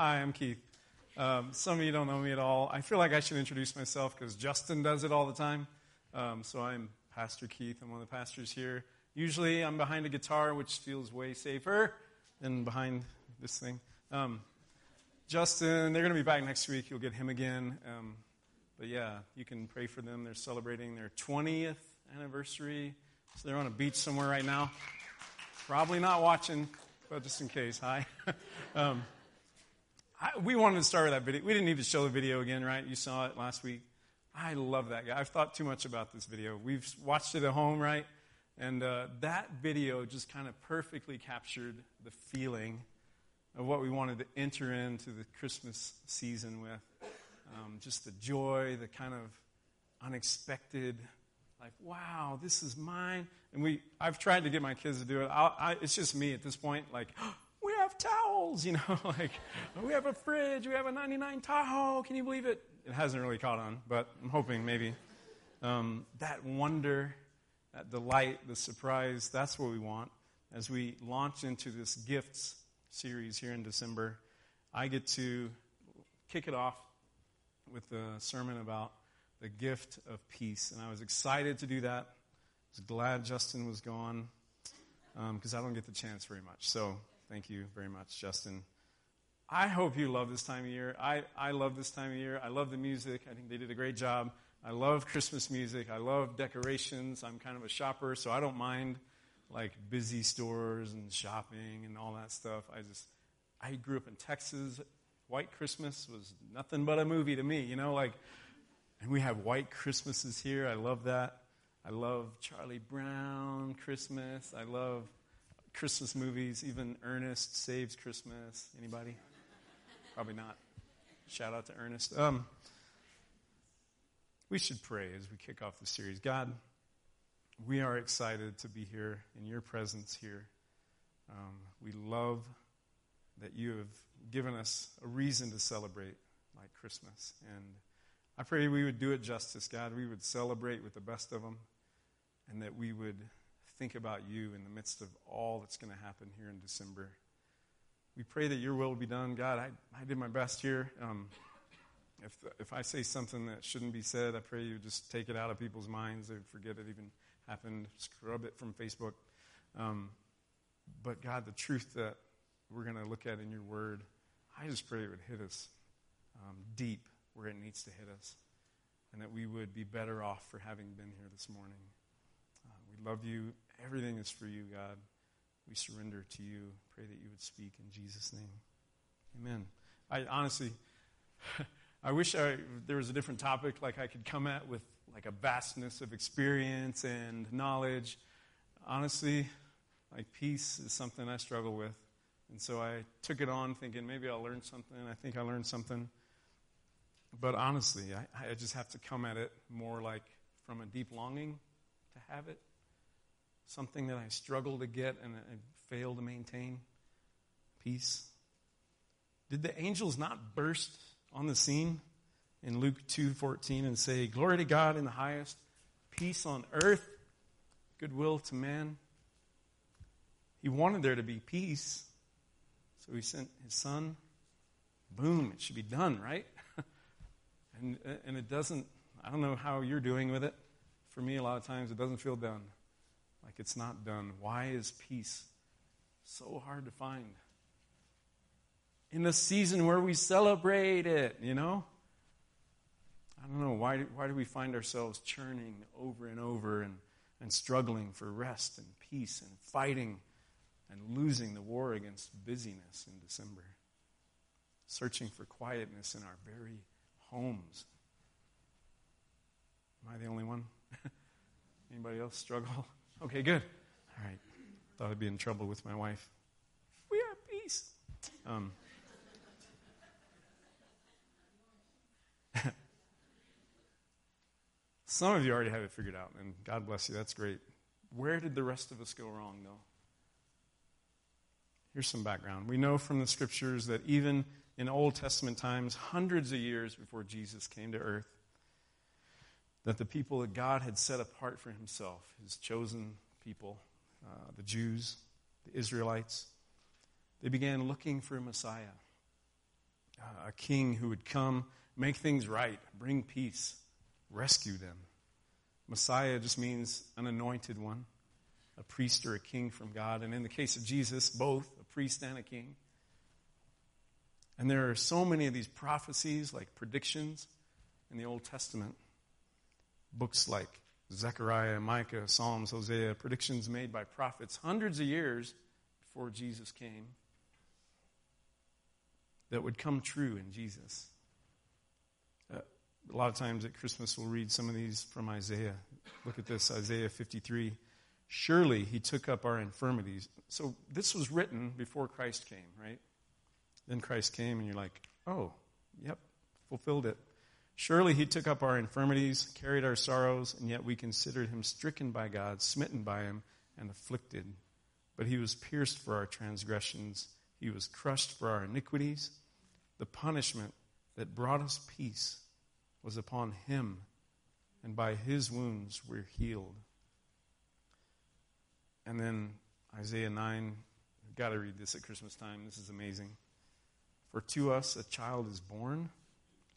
Hi, I'm Keith. Um, some of you don't know me at all. I feel like I should introduce myself because Justin does it all the time. Um, so I'm Pastor Keith. I'm one of the pastors here. Usually I'm behind a guitar, which feels way safer than behind this thing. Um, Justin, they're going to be back next week. You'll get him again. Um, but yeah, you can pray for them. They're celebrating their 20th anniversary. So they're on a beach somewhere right now. Probably not watching, but just in case. Hi. I, we wanted to start with that video. We didn't need to show the video again, right? You saw it last week. I love that guy. I've thought too much about this video. We've watched it at home, right? And uh, that video just kind of perfectly captured the feeling of what we wanted to enter into the Christmas season with. Um, just the joy, the kind of unexpected, like, wow, this is mine. And we, I've tried to get my kids to do it. I, it's just me at this point, like, have towels, you know, like we have a fridge, we have a 99 Tahoe. Can you believe it? It hasn't really caught on, but I'm hoping maybe. Um, that wonder, that delight, the surprise, that's what we want. As we launch into this gifts series here in December, I get to kick it off with a sermon about the gift of peace. And I was excited to do that. I was glad Justin was gone because um, I don't get the chance very much. So Thank you very much, Justin. I hope you love this time of year. I, I love this time of year. I love the music. I think they did a great job. I love Christmas music. I love decorations. I'm kind of a shopper, so I don't mind like busy stores and shopping and all that stuff. I just, I grew up in Texas. White Christmas was nothing but a movie to me, you know, like, and we have white Christmases here. I love that. I love Charlie Brown Christmas. I love Christmas movies, even Ernest Saves Christmas. Anybody? Probably not. Shout out to Ernest. Um, we should pray as we kick off the series. God, we are excited to be here in your presence here. Um, we love that you have given us a reason to celebrate like Christmas. And I pray we would do it justice, God. We would celebrate with the best of them, and that we would think about you in the midst of all that's going to happen here in December. We pray that your will be done. God, I, I did my best here. Um, if, if I say something that shouldn't be said, I pray you just take it out of people's minds. They forget it even happened. Scrub it from Facebook. Um, but God, the truth that we're going to look at in your word, I just pray it would hit us um, deep where it needs to hit us. And that we would be better off for having been here this morning. Uh, we love you Everything is for you, God. We surrender to you. Pray that you would speak in Jesus' name. Amen. I honestly, I wish I, there was a different topic like I could come at with like a vastness of experience and knowledge. Honestly, like peace is something I struggle with. And so I took it on thinking maybe I'll learn something. I think I learned something. But honestly, I, I just have to come at it more like from a deep longing to have it something that I struggle to get and I fail to maintain? Peace. Did the angels not burst on the scene in Luke 2:14 and say, "Glory to God in the highest, peace on earth, goodwill to man"? He wanted there to be peace, so he sent his son. Boom, it should be done, right? and and it doesn't I don't know how you're doing with it. For me a lot of times it doesn't feel done it's not done. Why is peace so hard to find? In the season where we celebrate it, you know? I don't know. Why do, why do we find ourselves churning over and over and, and struggling for rest and peace and fighting and losing the war against busyness in December? Searching for quietness in our very homes. Am I the only one? Anybody else struggle? Okay, good. All right. Thought I'd be in trouble with my wife. We have peace. Um, some of you already have it figured out, and God bless you. That's great. Where did the rest of us go wrong, though? Here's some background. We know from the scriptures that even in Old Testament times, hundreds of years before Jesus came to earth, that the people that God had set apart for himself, his chosen people, uh, the Jews, the Israelites, they began looking for a Messiah. a king who would come, make things right, bring peace, rescue them. Messiah just means an anointed one, a priest or a king from God. And in the case of Jesus, both a priest and a king. And there are so many of these prophecies, like predictions in the Old Testament. Books like Zechariah, Micah, Psalms, Hosea, predictions made by prophets hundreds of years before Jesus came that would come true in Jesus. Uh, a lot of times at Christmas, we'll read some of these from Isaiah. Look at this Isaiah 53. Surely he took up our infirmities. So this was written before Christ came, right? Then Christ came, and you're like, oh, yep, fulfilled it. Surely he took up our infirmities, carried our sorrows, and yet we considered him stricken by God, smitten by him, and afflicted. But he was pierced for our transgressions, he was crushed for our iniquities. The punishment that brought us peace was upon him, and by his wounds we're healed. And then Isaiah 9, I've got to read this at Christmas time. This is amazing. For to us a child is born,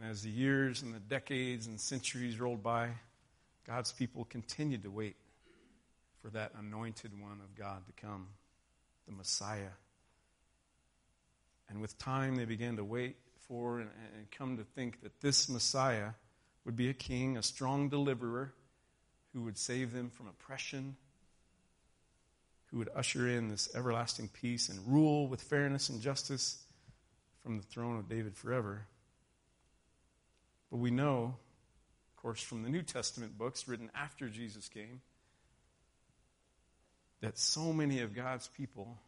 And as the years and the decades and centuries rolled by, God's people continued to wait for that anointed one of God to come, the Messiah. And with time, they began to wait for and, and come to think that this Messiah would be a king, a strong deliverer who would save them from oppression who would usher in this everlasting peace and rule with fairness and justice from the throne of David forever. But we know, of course, from the New Testament books written after Jesus came, that so many of God's people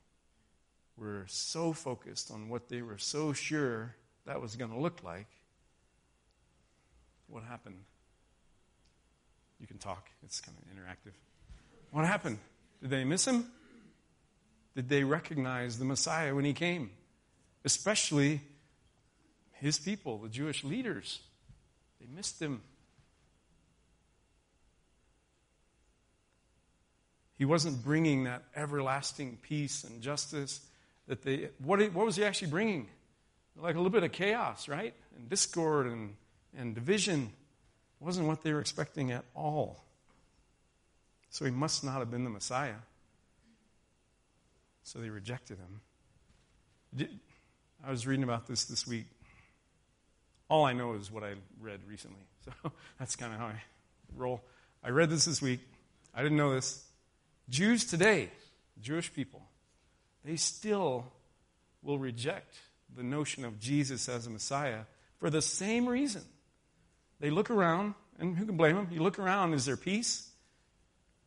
were so focused on what they were so sure that was going to look like. What happened? You can talk, it's kind of interactive. What happened? Did they miss him? Did they recognize the Messiah when he came? Especially his people, the Jewish leaders. They missed him. He wasn't bringing that everlasting peace and justice that they. What, what was he actually bringing? Like a little bit of chaos, right? And discord and, and division. It wasn't what they were expecting at all. So he must not have been the Messiah. So they rejected him. I was reading about this this week. All I know is what I read recently. So that's kind of how I roll. I read this this week. I didn't know this. Jews today, Jewish people, they still will reject the notion of Jesus as a Messiah for the same reason. They look around, and who can blame them? You look around, is there peace?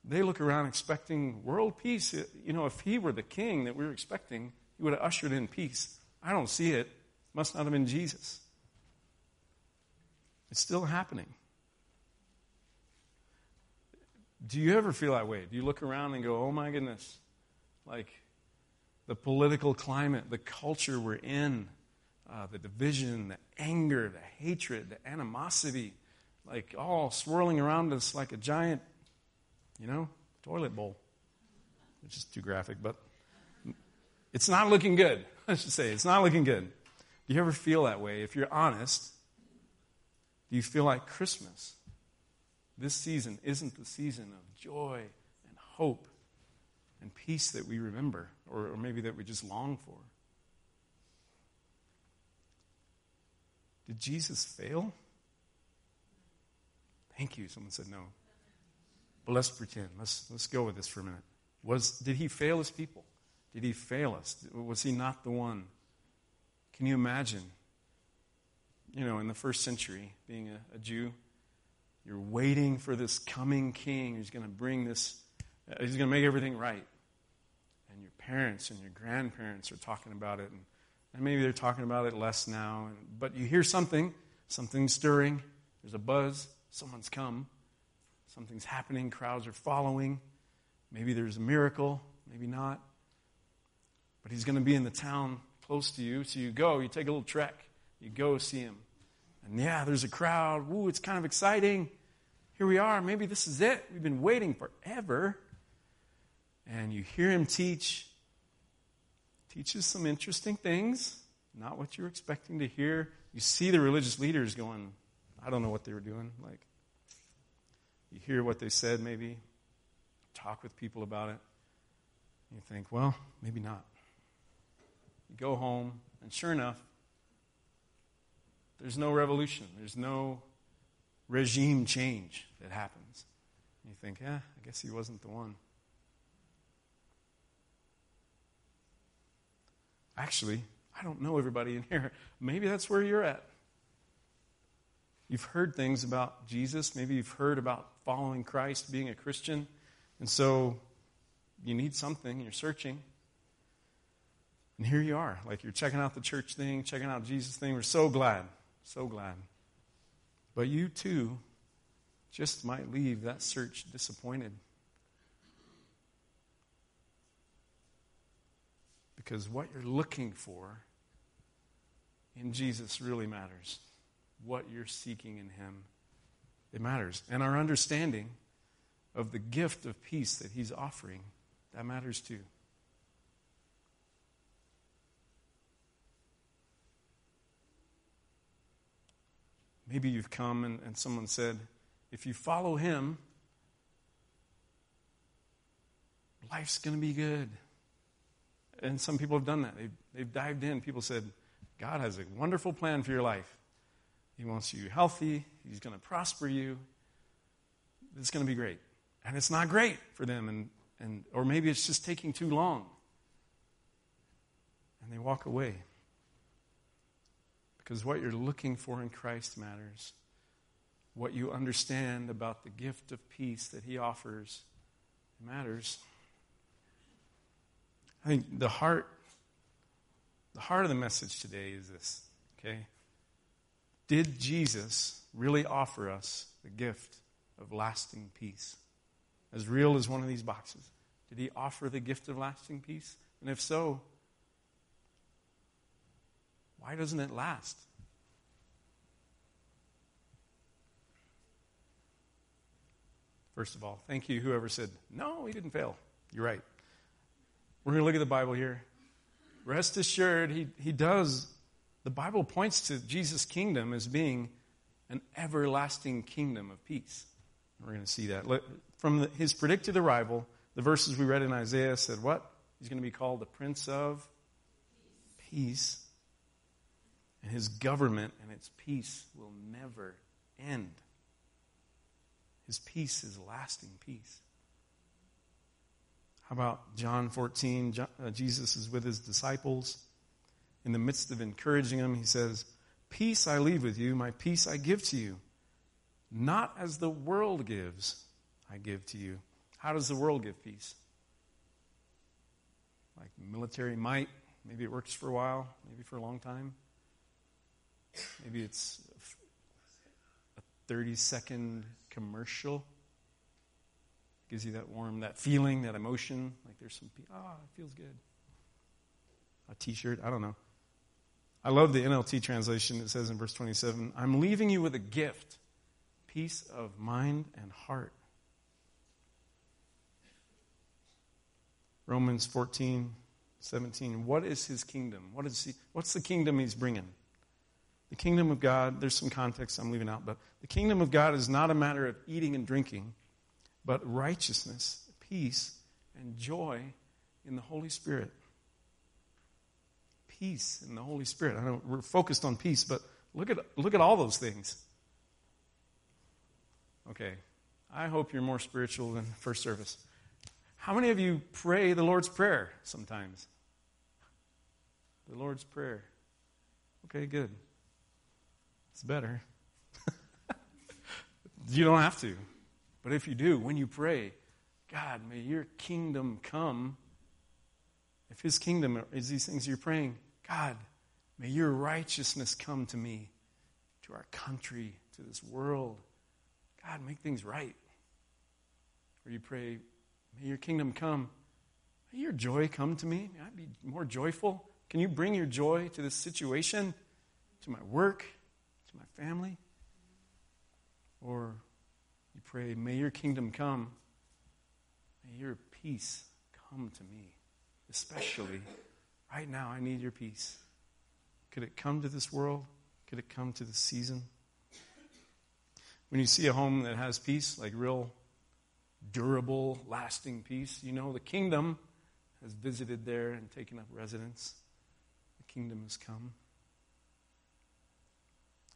They look around expecting world peace. You know, if he were the king that we were expecting, he would have ushered in peace. I don't see it. Must not have been Jesus. It's still happening. Do you ever feel that way? Do you look around and go, oh my goodness, like the political climate, the culture we're in, uh, the division, the anger, the hatred, the animosity, like all swirling around us like a giant you know, toilet bowl, which is too graphic, but it's not looking good. I should say, it's not looking good. Do you ever feel that way? If you're honest, do you feel like Christmas? This season isn't the season of joy and hope and peace that we remember, or, or maybe that we just long for. Did Jesus fail? Thank you. Someone said no. But let's pretend. Let's, let's go with this for a minute. Was, did he fail his people? Did he fail us? Was he not the one? Can you imagine, you know, in the first century, being a, a Jew, you're waiting for this coming king who's going to bring this, uh, he's going to make everything right. And your parents and your grandparents are talking about it, and And maybe they're talking about it less now. But you hear something, something stirring. There's a buzz. Someone's come. Something's happening. Crowds are following. Maybe there's a miracle. Maybe not. But he's going to be in the town close to you. So you go. You take a little trek. You go see him. And yeah, there's a crowd. Woo, it's kind of exciting. Here we are. Maybe this is it. We've been waiting forever. And you hear him teach. Teaches some interesting things, not what you're expecting to hear. You see the religious leaders going, I don't know what they were doing. Like, you hear what they said, maybe, talk with people about it. You think, well, maybe not. You go home, and sure enough, there's no revolution. There's no regime change that happens. You think, yeah, I guess he wasn't the one. Actually, I don't know everybody in here. Maybe that's where you're at. You've heard things about Jesus. Maybe you've heard about following Christ, being a Christian. And so you need something, you're searching. And here you are. Like you're checking out the church thing, checking out Jesus thing. We're so glad. So glad. But you too just might leave that search disappointed. Because what you're looking for in Jesus really matters. What you're seeking in Him, it matters. And our understanding of the gift of peace that He's offering, that matters too. Maybe you've come and, and someone said, if you follow him, life's going to be good. And some people have done that. They've, they've dived in. People said, God has a wonderful plan for your life. He wants you healthy. He's going to prosper you. It's going to be great. And it's not great for them. And, and, or maybe it's just taking too long. And they walk away. Because what you're looking for in Christ matters. What you understand about the gift of peace that He offers matters. I think the heart, the heart of the message today is this, okay? Did Jesus really offer us the gift of lasting peace? As real as one of these boxes. Did he offer the gift of lasting peace? And if so, why doesn't it last? First of all, thank you, whoever said, no, he didn't fail. You're right. We're going to look at the Bible here. Rest assured, he, he does. The Bible points to Jesus' kingdom as being an everlasting kingdom of peace. We're going to see that. From his predicted arrival, the verses we read in Isaiah said what? He's going to be called the Prince of Peace and his government and its peace will never end. His peace is lasting peace. How about John 14? John, uh, Jesus is with his disciples. In the midst of encouraging them, he says, Peace I leave with you, my peace I give to you. Not as the world gives, I give to you. How does the world give peace? Like military might. Maybe it works for a while, maybe for a long time. Maybe it's a 30 second commercial. Gives you that warm, that feeling, that emotion. Like there's some, ah, oh, it feels good. A t shirt, I don't know. I love the NLT translation. It says in verse 27 I'm leaving you with a gift peace of mind and heart. Romans 14, 17. What is his kingdom? What is he, what's the kingdom he's bringing? The kingdom of God, there's some context I'm leaving out, but the kingdom of God is not a matter of eating and drinking, but righteousness, peace, and joy in the Holy Spirit. Peace in the Holy Spirit. I know we're focused on peace, but look at, look at all those things. Okay, I hope you're more spiritual than first service. How many of you pray the Lord's Prayer sometimes? The Lord's Prayer. Okay, good. It's better. you don't have to. But if you do, when you pray, God, may your kingdom come. If his kingdom is these things you're praying, God, May your righteousness come to me, to our country, to this world. God, make things right. Or you pray, may your kingdom come. May your joy come to me. May I be more joyful. Can you bring your joy to this situation, to my work, to my family? Or you pray, may your kingdom come. May your peace come to me. Especially right now, I need your peace. Could it come to this world? Could it come to this season? When you see a home that has peace, like real durable, lasting peace, you know the kingdom has visited there and taken up residence. The kingdom has come.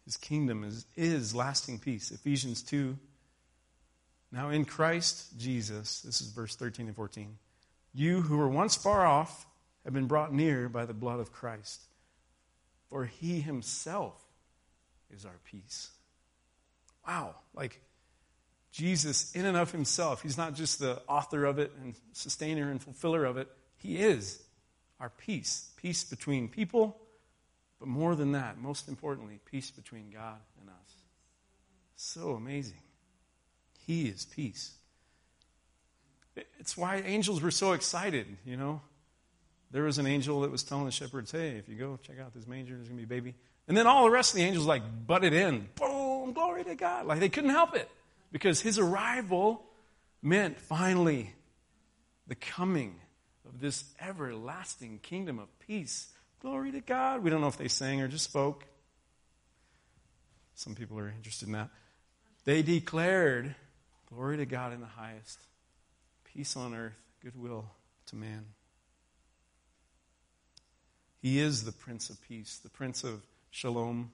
His kingdom is, is lasting peace. Ephesians 2. Now in Christ Jesus, this is verse 13 and 14, you who were once far off have been brought near by the blood of Christ. For he himself is our peace. Wow. Like Jesus, in and of himself, he's not just the author of it and sustainer and fulfiller of it. He is our peace. Peace between people, but more than that, most importantly, peace between God and us. So amazing. He is peace. It's why angels were so excited, you know. There was an angel that was telling the shepherds, hey, if you go check out this manger, there's going to be a baby. And then all the rest of the angels like butted in. Boom, glory to God. Like they couldn't help it because his arrival meant finally the coming of this everlasting kingdom of peace. Glory to God. We don't know if they sang or just spoke. Some people are interested in that. They declared, Glory to God in the highest, peace on earth, goodwill to man. He is the Prince of Peace, the Prince of Shalom.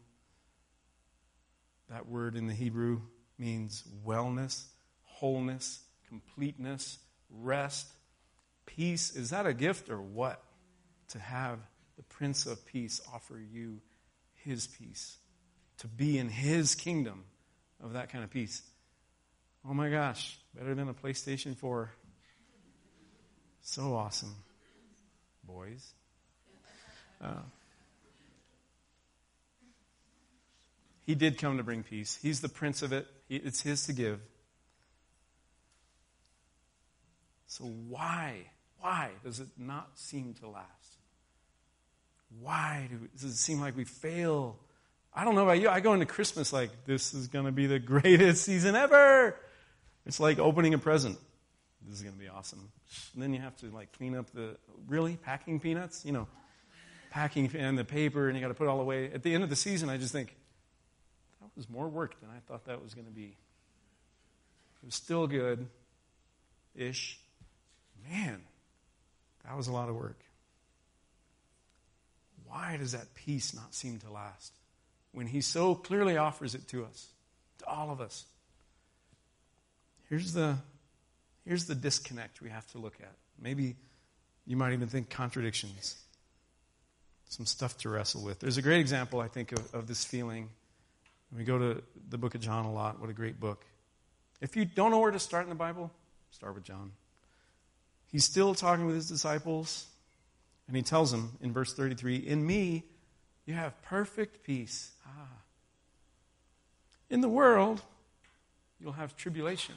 That word in the Hebrew means wellness, wholeness, completeness, rest, peace. Is that a gift or what? To have the Prince of Peace offer you his peace, to be in his kingdom of that kind of peace. Oh my gosh, better than a PlayStation 4. So awesome, boys. Uh, he did come to bring peace. He's the prince of it. It's his to give. So why, why does it not seem to last? Why do, does it seem like we fail? I don't know about you. I go into Christmas like this is going to be the greatest season ever. It's like opening a present. This is going to be awesome. And then you have to like clean up the really packing peanuts, you know packing and the paper, and you got to put it all away. At the end of the season, I just think, that was more work than I thought that was going to be. It was still good ish. Man, that was a lot of work. Why does that peace not seem to last when He so clearly offers it to us, to all of us? Here's the, here's the disconnect we have to look at. Maybe you might even think contradictions some stuff to wrestle with. There's a great example, I think, of, of this feeling. We go to the book of John a lot. What a great book. If you don't know where to start in the Bible, start with John. He's still talking with his disciples, and he tells them in verse 33 In me, you have perfect peace. Ah. In the world, you'll have tribulation.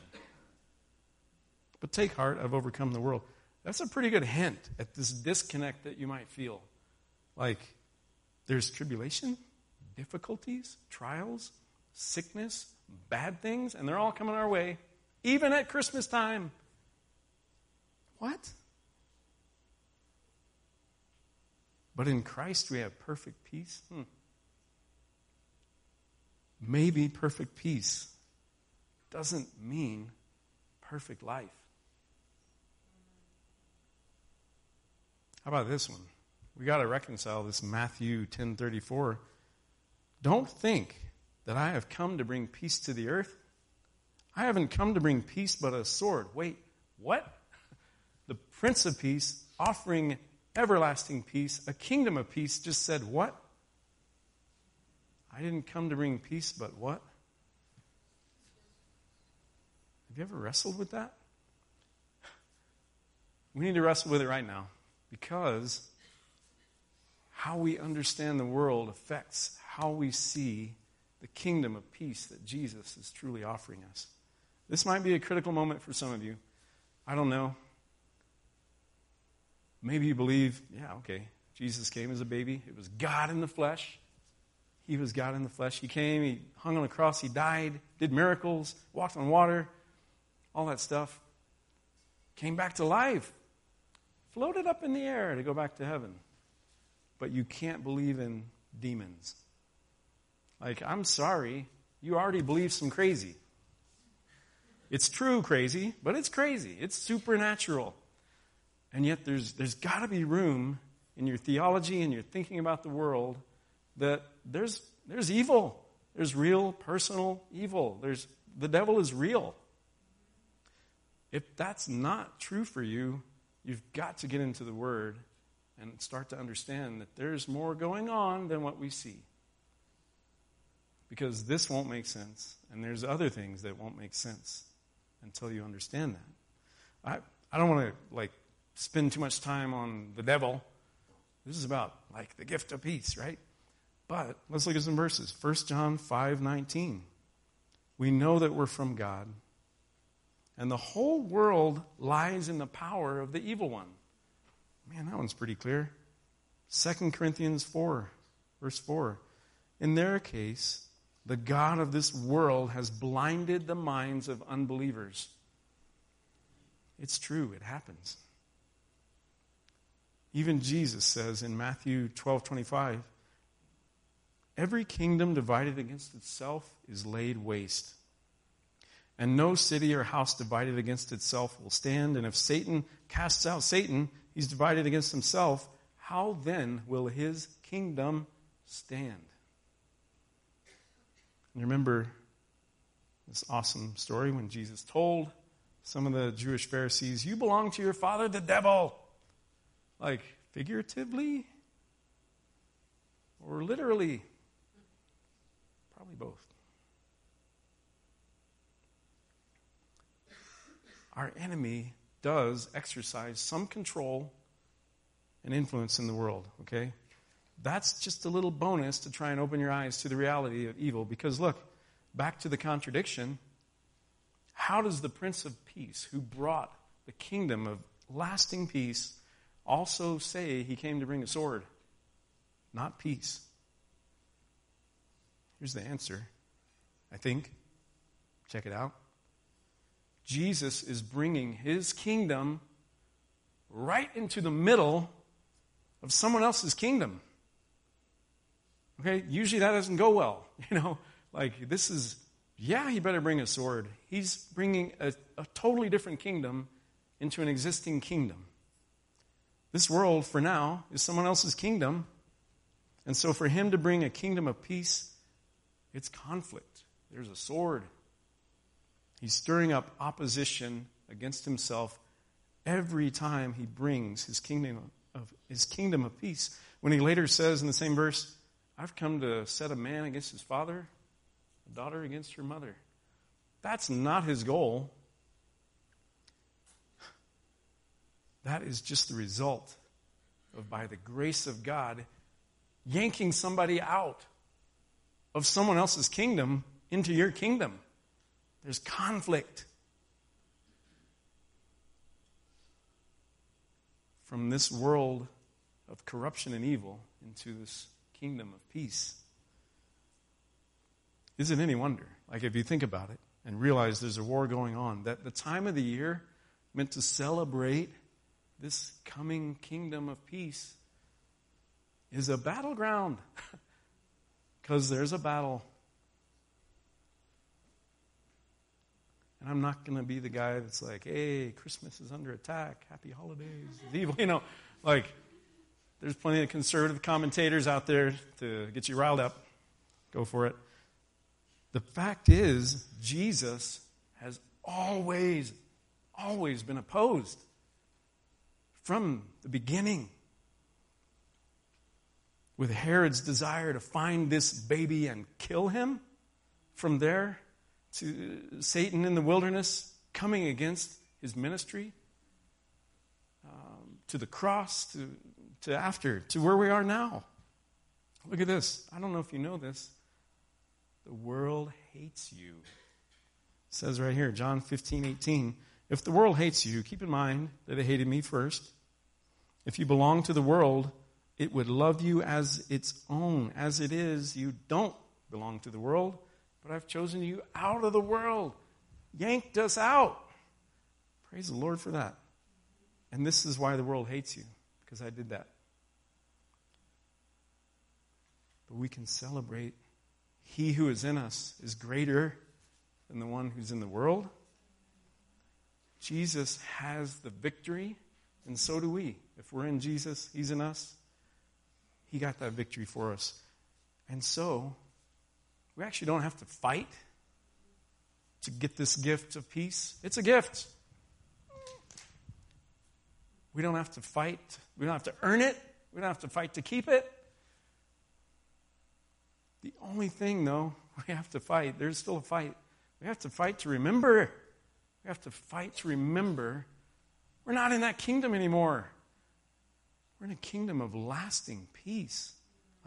But take heart, I've overcome the world. That's a pretty good hint at this disconnect that you might feel like, there's tribulation, difficulties, trials, sickness, bad things, and they're all coming our way, even at Christmas time. What? But in Christ we have perfect peace? Hmm. Maybe perfect peace doesn't mean perfect life. How about this one? we got to reconcile this Matthew 10:34. Don't think that I have come to bring peace to the earth. I haven't come to bring peace but a sword. Wait, what? The Prince of Peace offering everlasting peace, a kingdom of peace just said what? I didn't come to bring peace but what? Have you ever wrestled with that? We need to wrestle with it right now because how we understand the world affects how we see the kingdom of peace that Jesus is truly offering us. This might be a critical moment for some of you. I don't know. Maybe you believe, yeah, okay, Jesus came as a baby. It was God in the flesh. He was God in the flesh. He came, he hung on a cross, he died, did miracles, walked on water, all that stuff. Came back to life, floated up in the air to go back to heaven. But you can't believe in demons. Like, I'm sorry, you already believe some crazy. It's true crazy, but it's crazy. It's supernatural. And yet there's, there's got to be room in your theology and your thinking about the world that there's, there's evil. There's real personal evil. There's, the devil is real. If that's not true for you, you've got to get into the Word and start to understand that there's more going on than what we see. Because this won't make sense, and there's other things that won't make sense until you understand that. I, I don't want to like spend too much time on the devil. This is about like the gift of peace, right? But let's look at some verses. 1 John 5 19. We know that we're from God, and the whole world lies in the power of the evil one. Man, that one's pretty clear. 2 Corinthians 4, verse 4. In their case, the God of this world has blinded the minds of unbelievers. It's true, it happens. Even Jesus says in Matthew 12 25, Every kingdom divided against itself is laid waste. And no city or house divided against itself will stand. And if Satan casts out Satan, he's divided against himself. How then will his kingdom stand? And remember this awesome story when Jesus told some of the Jewish Pharisees, You belong to your father, the devil. Like figuratively or literally? Probably both. Our enemy does exercise some control and influence in the world, okay? That's just a little bonus to try and open your eyes to the reality of evil. Because look, back to the contradiction. How does the Prince of Peace, who brought the kingdom of lasting peace, also say he came to bring a sword, not peace? Here's the answer, I think. Check it out. Jesus is bringing his kingdom right into the middle of someone else's kingdom. Okay, usually that doesn't go well. You know, like this is, yeah, he better bring a sword. He's bringing a, a totally different kingdom into an existing kingdom. This world, for now, is someone else's kingdom. And so for him to bring a kingdom of peace, it's conflict. There's a sword. He's stirring up opposition against himself every time he brings his kingdom of his kingdom of peace. When he later says in the same verse, I've come to set a man against his father, a daughter against her mother. That's not his goal. That is just the result of, by the grace of God, yanking somebody out of someone else's kingdom into your kingdom. There's conflict. From this world of corruption and evil into this kingdom of peace. Is it any wonder, like if you think about it and realize there's a war going on, that the time of the year meant to celebrate this coming kingdom of peace is a battleground. Because there's a battle. And I'm not going to be the guy that's like, hey, Christmas is under attack. Happy holidays. Evil. You know, like, there's plenty of conservative commentators out there to get you riled up. Go for it. The fact is, Jesus has always, always been opposed from the beginning. With Herod's desire to find this baby and kill him, from there to Satan in the wilderness coming against his ministry, um, to the cross, to to after, to where we are now. Look at this. I don't know if you know this. The world hates you. It says right here, John 15, 18. If the world hates you, keep in mind that it hated me first. If you belong to the world, it would love you as its own. As it is, you don't belong to the world, but I've chosen you out of the world, yanked us out. Praise the Lord for that. And this is why the world hates you, because I did that. But we can celebrate. He who is in us is greater than the one who's in the world. Jesus has the victory, and so do we. If we're in Jesus, He's in us. He got that victory for us. And so, we actually don't have to fight to get this gift of peace. It's a gift. We don't have to fight. We don't have to earn it. We don't have to fight to keep it. The only thing, though, we have to fight, there's still a fight. We have to fight to remember. We have to fight to remember we're not in that kingdom anymore. We're in a kingdom of lasting peace.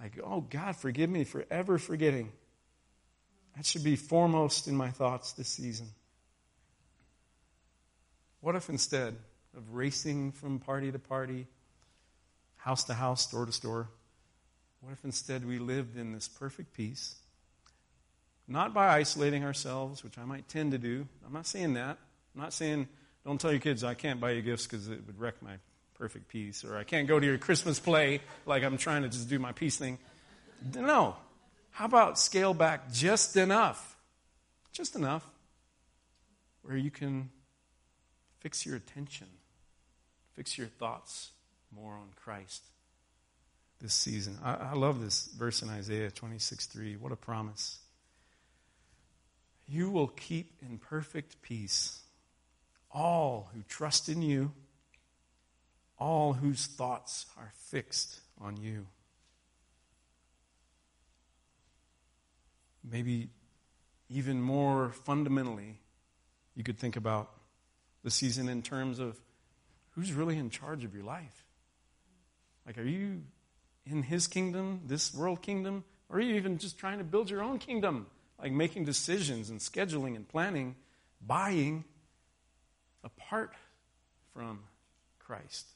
Like, oh, God, forgive me for ever forgetting. That should be foremost in my thoughts this season. What if instead of racing from party to party, house to house, store to store, what if instead we lived in this perfect peace? Not by isolating ourselves, which I might tend to do. I'm not saying that. I'm not saying, don't tell your kids I can't buy you gifts because it would wreck my perfect peace, or I can't go to your Christmas play like I'm trying to just do my peace thing. No. How about scale back just enough? Just enough where you can fix your attention, fix your thoughts more on Christ this season. I, I love this verse in Isaiah 26 3. What a promise. You will keep in perfect peace all who trust in you, all whose thoughts are fixed on you. Maybe even more fundamentally, you could think about the season in terms of who's really in charge of your life. Like, are you in his kingdom, this world kingdom, or are you even just trying to build your own kingdom? Like making decisions and scheduling and planning, buying apart from Christ.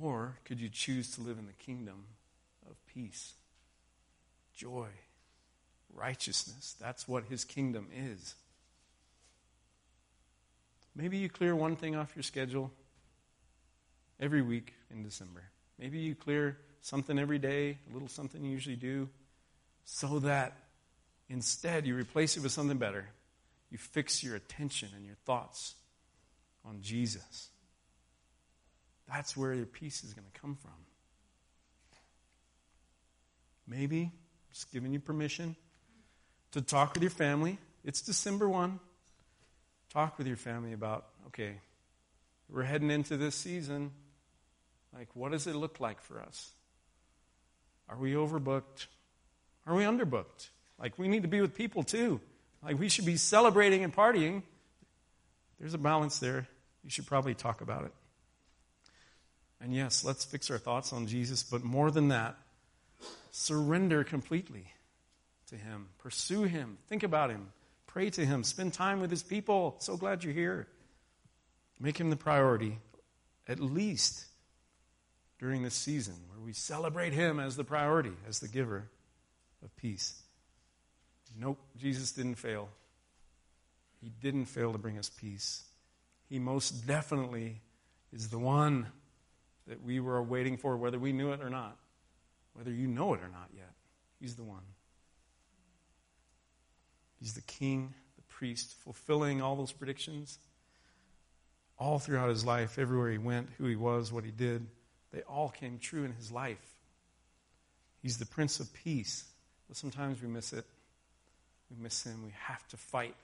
Or could you choose to live in the kingdom of peace, joy, righteousness? That's what his kingdom is. Maybe you clear one thing off your schedule every week in December. Maybe you clear something every day, a little something you usually do, so that instead you replace it with something better. You fix your attention and your thoughts on Jesus. That's where your peace is going to come from. Maybe, just giving you permission to talk with your family. It's December 1. Talk with your family about, okay, we're heading into this season. Like, what does it look like for us? Are we overbooked? Are we underbooked? Like, we need to be with people too. Like, we should be celebrating and partying. There's a balance there. You should probably talk about it. And yes, let's fix our thoughts on Jesus, but more than that, surrender completely to Him. Pursue Him. Think about Him. Pray to Him. Spend time with His people. So glad you're here. Make Him the priority, at least during this season where we celebrate Him as the priority, as the giver of peace. Nope, Jesus didn't fail. He didn't fail to bring us peace. He most definitely is the one that we were waiting for, whether we knew it or not. Whether you know it or not yet. He's the one. He's the king, the priest, fulfilling all those predictions. All throughout his life, everywhere he went, who he was, what he did, they all came true in his life. He's the Prince of Peace. But sometimes we miss it. We miss him. We have to fight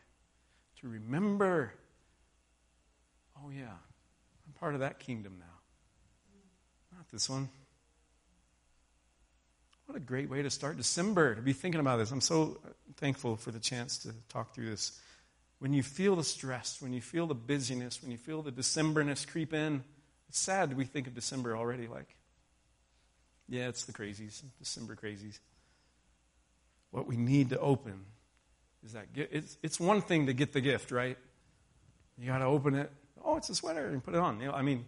to remember oh, yeah, I'm part of that kingdom now. Not this one. What a great way to start December to be thinking about this. I'm so thankful for the chance to talk through this. When you feel the stress, when you feel the busyness, when you feel the Decemberness creep in, It's sad we think of December already like, yeah, it's the crazies, December crazies. What we need to open is that it's, it's one thing to get the gift, right? You got to open it. Oh, it's a sweater and put it on. You know, I mean,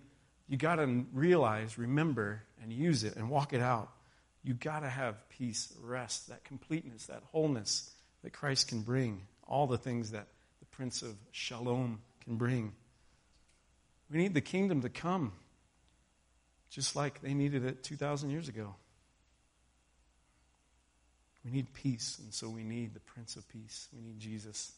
you got to realize, remember, and use it and walk it out. You got to have peace, rest, that completeness, that wholeness that Christ can bring. All the things that the Prince of Shalom can bring. We need the kingdom to come, just like they needed it 2,000 years ago. We need peace, and so we need the Prince of Peace. We need Jesus.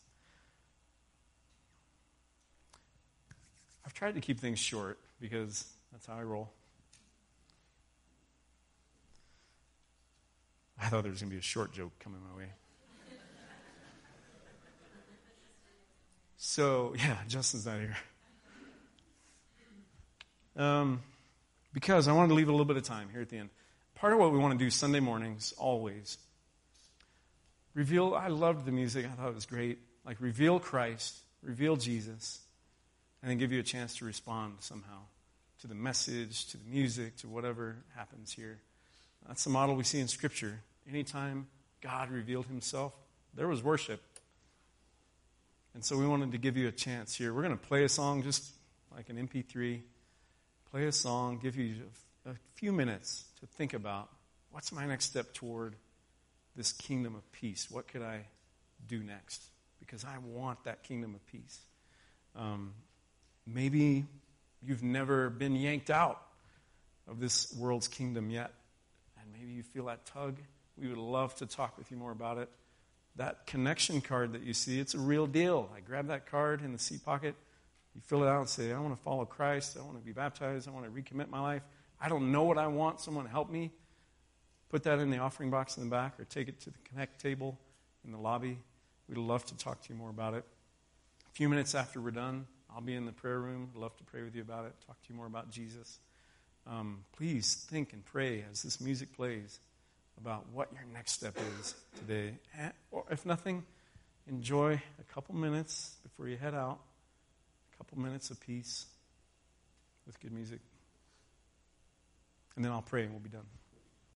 I've tried to keep things short because that's how I roll. I thought there was going to be a short joke coming my way. So, yeah, Justin's not here. Um, because I wanted to leave a little bit of time here at the end. Part of what we want to do Sunday mornings, always, reveal. I loved the music, I thought it was great. Like, reveal Christ, reveal Jesus, and then give you a chance to respond somehow to the message, to the music, to whatever happens here. That's the model we see in Scripture. Anytime God revealed himself, there was worship. And so we wanted to give you a chance here. We're going to play a song just like an MP3, play a song, give you a, few minutes to think about what's my next step toward this kingdom of peace? What could I do next? Because I want that kingdom of peace. Um, maybe you've never been yanked out of this world's kingdom yet, and maybe you feel that tug we would love to talk with you more about it. That connection card that you see, it's a real deal. I grab that card in the seat pocket. You fill it out and say, I want to follow Christ. I want to be baptized. I want to recommit my life. I don't know what I want. Someone help me. Put that in the offering box in the back or take it to the Connect table in the lobby. We'd love to talk to you more about it. A few minutes after we're done, I'll be in the prayer room. I'd love to pray with you about it, talk to you more about Jesus. Um, please think and pray as this music plays about what your next step is today. Or if nothing, enjoy a couple minutes before you head out, a couple minutes of peace with good music. And then I'll pray and we'll be done.